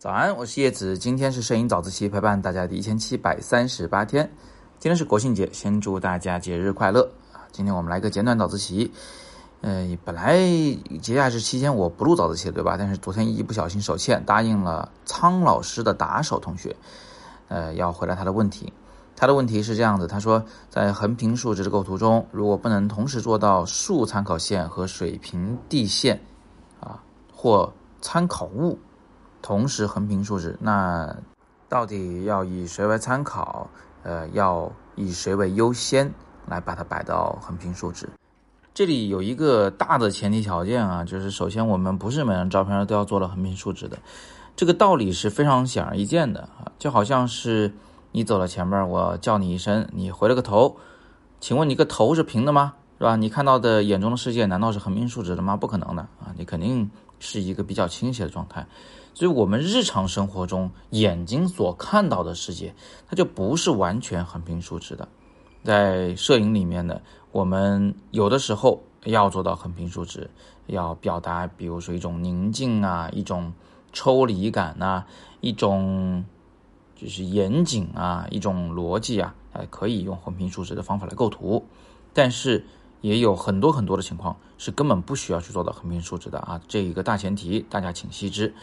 早安，我是叶子，今天是摄影早自习陪伴大家的一千七百三十八天。今天是国庆节，先祝大家节日快乐啊！今天我们来个简短早自习。呃，本来节假日期间我不录早自习对吧？但是昨天一不小心手欠，答应了苍老师的打手同学，呃，要回答他的问题。他的问题是这样子，他说在横平竖直的构图中，如果不能同时做到竖参考线和水平地线啊，或参考物。同时横平竖直，那到底要以谁为参考？呃，要以谁为优先来把它摆到横平竖直？这里有一个大的前提条件啊，就是首先我们不是每张照片都要做到横平竖直的，这个道理是非常显而易见的啊，就好像是你走到前面，我叫你一声，你回了个头，请问你个头是平的吗？是吧？你看到的眼中的世界难道是横平竖直的吗？不可能的啊，你肯定是一个比较倾斜的状态。所以，我们日常生活中眼睛所看到的世界，它就不是完全横平竖直的。在摄影里面呢，我们有的时候要做到横平竖直，要表达，比如说一种宁静啊，一种抽离感呐，一种就是严谨啊，一种逻辑啊，哎，可以用横平竖直的方法来构图。但是，也有很多很多的情况是根本不需要去做到横平竖直的啊，这一个大前提大家请悉知。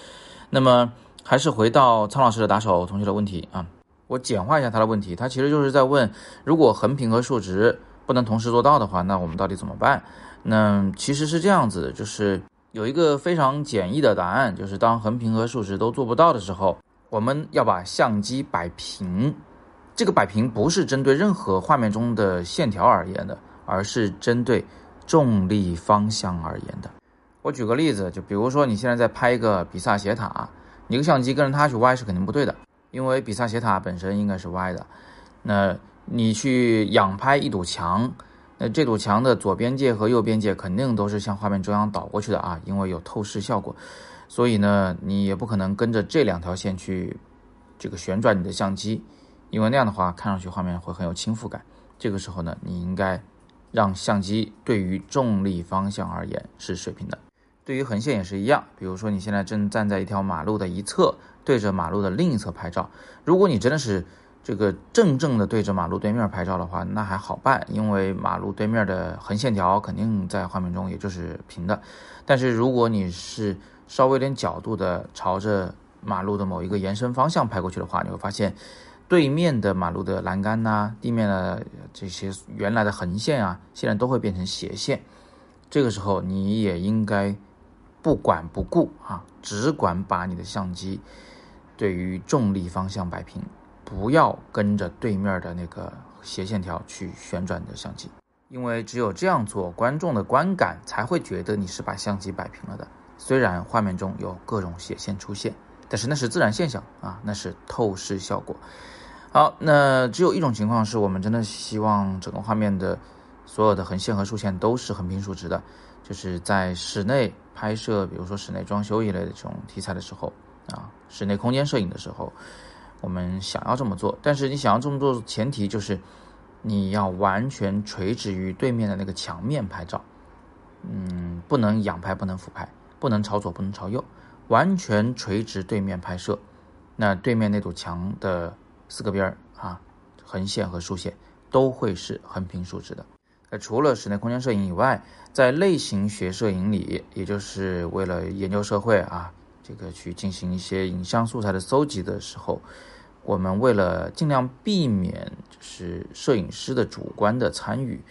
那么还是回到苍老师的打手同学的问题啊，我简化一下他的问题，他其实就是在问，如果横平和竖直不能同时做到的话，那我们到底怎么办？那其实是这样子，就是有一个非常简易的答案，就是当横平和竖直都做不到的时候，我们要把相机摆平。这个摆平不是针对任何画面中的线条而言的，而是针对重力方向而言的。我举个例子，就比如说你现在在拍一个比萨斜塔，你个相机跟着它去歪是肯定不对的，因为比萨斜塔本身应该是歪的。那你去仰拍一堵墙，那这堵墙的左边界和右边界肯定都是向画面中央倒过去的啊，因为有透视效果。所以呢，你也不可能跟着这两条线去这个旋转你的相机，因为那样的话看上去画面会很有倾覆感。这个时候呢，你应该让相机对于重力方向而言是水平的。对于横线也是一样，比如说你现在正站在一条马路的一侧，对着马路的另一侧拍照。如果你真的是这个正正的对着马路对面拍照的话，那还好办，因为马路对面的横线条肯定在画面中也就是平的。但是如果你是稍微有点角度的朝着马路的某一个延伸方向拍过去的话，你会发现对面的马路的栏杆呐，地面的这些原来的横线啊，现在都会变成斜线。这个时候你也应该。不管不顾啊，只管把你的相机对于重力方向摆平，不要跟着对面的那个斜线条去旋转你的相机，因为只有这样做，观众的观感才会觉得你是把相机摆平了的。虽然画面中有各种斜线出现，但是那是自然现象啊，那是透视效果。好，那只有一种情况是我们真的希望整个画面的所有的横线和竖线都是横平竖直的。就是在室内拍摄，比如说室内装修一类的这种题材的时候，啊，室内空间摄影的时候，我们想要这么做，但是你想要这么做，前提就是你要完全垂直于对面的那个墙面拍照，嗯，不能仰拍，不能俯拍，不能朝左，不能朝右，完全垂直对面拍摄，那对面那堵墙的四个边儿啊，横线和竖线都会是横平竖直的。那除了室内空间摄影以外，在类型学摄影里，也就是为了研究社会啊，这个去进行一些影像素材的搜集的时候，我们为了尽量避免就是摄影师的主观的参与，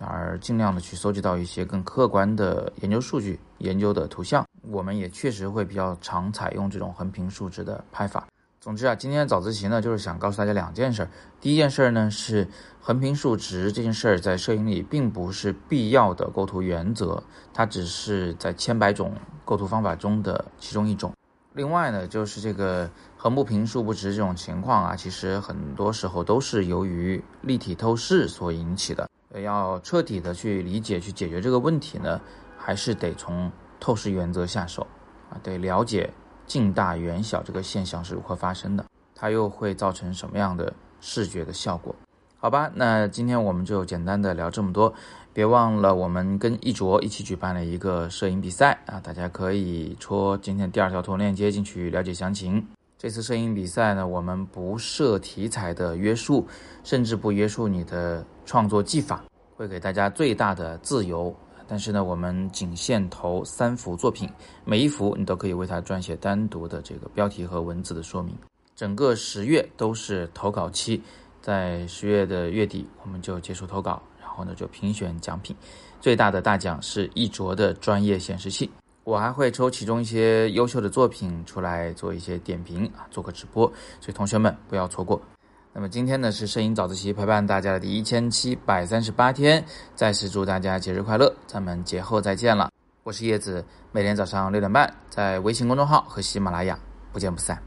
而尽量的去搜集到一些更客观的研究数据、研究的图像，我们也确实会比较常采用这种横平竖直的拍法。总之啊，今天的早自习呢，就是想告诉大家两件事儿。第一件事儿呢是横平竖直这件事儿，在摄影里并不是必要的构图原则，它只是在千百种构图方法中的其中一种。另外呢，就是这个横不平竖不直这种情况啊，其实很多时候都是由于立体透视所引起的。要彻底的去理解、去解决这个问题呢，还是得从透视原则下手啊，得了解。近大远小这个现象是如何发生的？它又会造成什么样的视觉的效果？好吧，那今天我们就简单的聊这么多。别忘了，我们跟一卓一起举办了一个摄影比赛啊，大家可以戳今天第二条图链接进去了解详情。这次摄影比赛呢，我们不设题材的约束，甚至不约束你的创作技法，会给大家最大的自由。但是呢，我们仅限投三幅作品，每一幅你都可以为它撰写单独的这个标题和文字的说明。整个十月都是投稿期。在十月的月底，我们就结束投稿，然后呢就评选奖品，最大的大奖是一卓的专业显示器。我还会抽其中一些优秀的作品出来做一些点评啊，做个直播，所以同学们不要错过。那么今天呢是摄影早自习陪伴大家的第一千七百三十八天，再次祝大家节日快乐，咱们节后再见了。我是叶子，每天早上六点半在微信公众号和喜马拉雅不见不散。